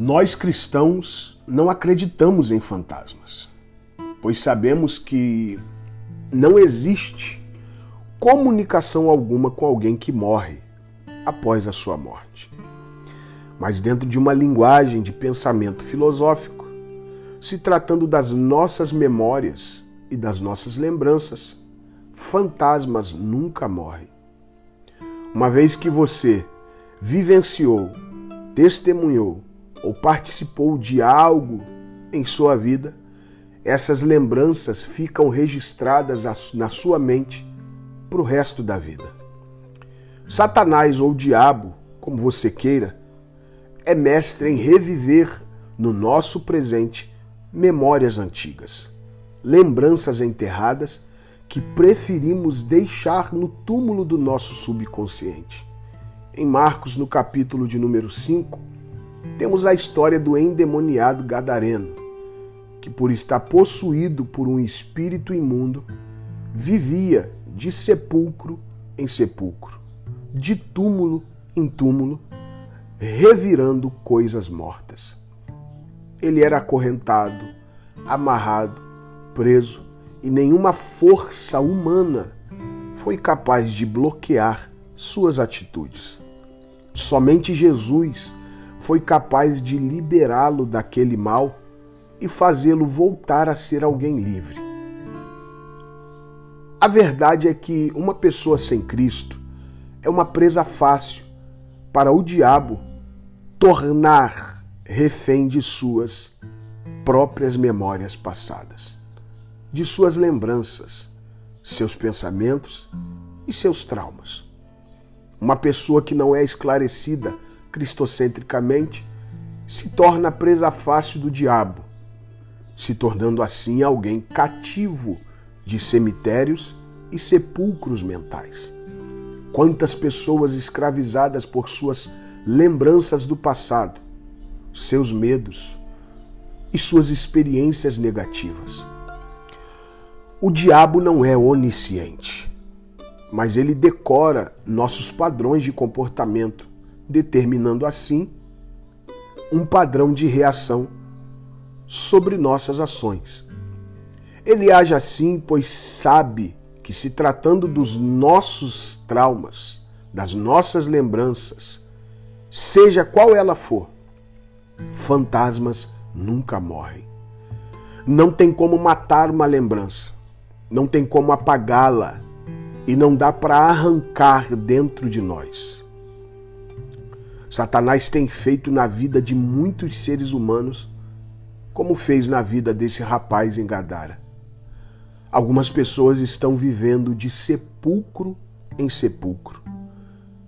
Nós cristãos não acreditamos em fantasmas, pois sabemos que não existe comunicação alguma com alguém que morre após a sua morte. Mas dentro de uma linguagem de pensamento filosófico, se tratando das nossas memórias e das nossas lembranças, fantasmas nunca morrem. Uma vez que você vivenciou, testemunhou ou participou de algo em sua vida, essas lembranças ficam registradas na sua mente para o resto da vida. Satanás ou diabo, como você queira, é mestre em reviver no nosso presente memórias antigas, lembranças enterradas que preferimos deixar no túmulo do nosso subconsciente. Em Marcos, no capítulo de número 5, temos a história do endemoniado gadareno, que por estar possuído por um espírito imundo, vivia de sepulcro em sepulcro, de túmulo em túmulo, revirando coisas mortas. Ele era acorrentado, amarrado, preso, e nenhuma força humana foi capaz de bloquear suas atitudes. Somente Jesus foi capaz de liberá-lo daquele mal e fazê-lo voltar a ser alguém livre. A verdade é que uma pessoa sem Cristo é uma presa fácil para o diabo tornar refém de suas próprias memórias passadas de suas lembranças, seus pensamentos e seus traumas. Uma pessoa que não é esclarecida cristocentricamente se torna presa fácil do diabo, se tornando assim alguém cativo de cemitérios e sepulcros mentais. Quantas pessoas escravizadas por suas lembranças do passado, seus medos e suas experiências negativas. O diabo não é onisciente, mas ele decora nossos padrões de comportamento, determinando assim um padrão de reação sobre nossas ações. Ele age assim, pois sabe que, se tratando dos nossos traumas, das nossas lembranças, seja qual ela for, fantasmas nunca morrem. Não tem como matar uma lembrança não tem como apagá-la e não dá para arrancar dentro de nós. Satanás tem feito na vida de muitos seres humanos como fez na vida desse rapaz em Gadara. Algumas pessoas estão vivendo de sepulcro em sepulcro,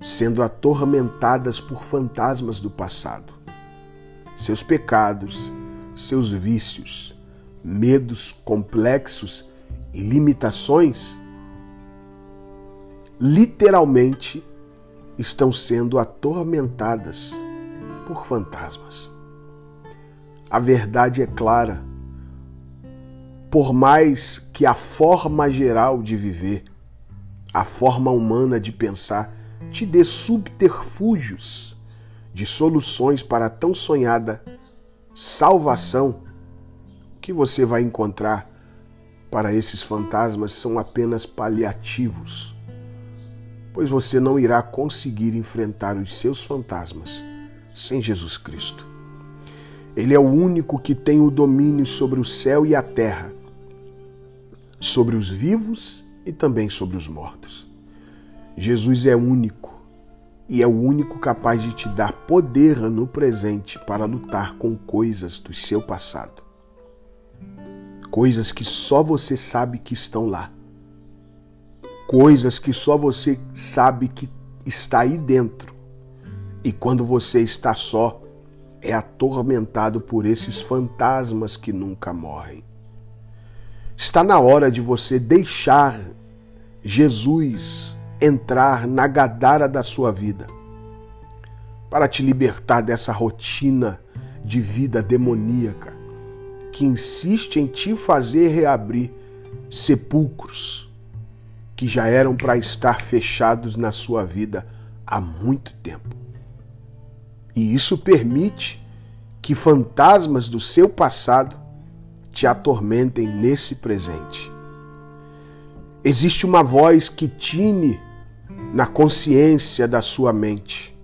sendo atormentadas por fantasmas do passado. Seus pecados, seus vícios, medos complexos e limitações literalmente estão sendo atormentadas por fantasmas. A verdade é clara. Por mais que a forma geral de viver, a forma humana de pensar, te dê subterfúgios de soluções para a tão sonhada salvação, o que você vai encontrar para esses fantasmas são apenas paliativos, pois você não irá conseguir enfrentar os seus fantasmas sem Jesus Cristo. Ele é o único que tem o domínio sobre o céu e a terra, sobre os vivos e também sobre os mortos. Jesus é único e é o único capaz de te dar poder no presente para lutar com coisas do seu passado coisas que só você sabe que estão lá, coisas que só você sabe que está aí dentro. E quando você está só, é atormentado por esses fantasmas que nunca morrem. Está na hora de você deixar Jesus entrar na gadara da sua vida para te libertar dessa rotina de vida demoníaca que insiste em te fazer reabrir sepulcros que já eram para estar fechados na sua vida há muito tempo. E isso permite que fantasmas do seu passado te atormentem nesse presente. Existe uma voz que tine na consciência da sua mente,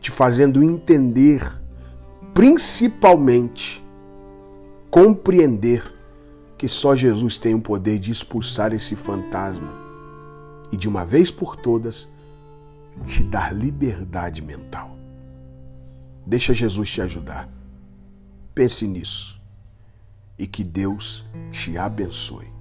te fazendo entender, principalmente, compreender que só Jesus tem o poder de expulsar esse fantasma e de uma vez por todas te dar liberdade mental. Deixa Jesus te ajudar. Pense nisso e que Deus te abençoe.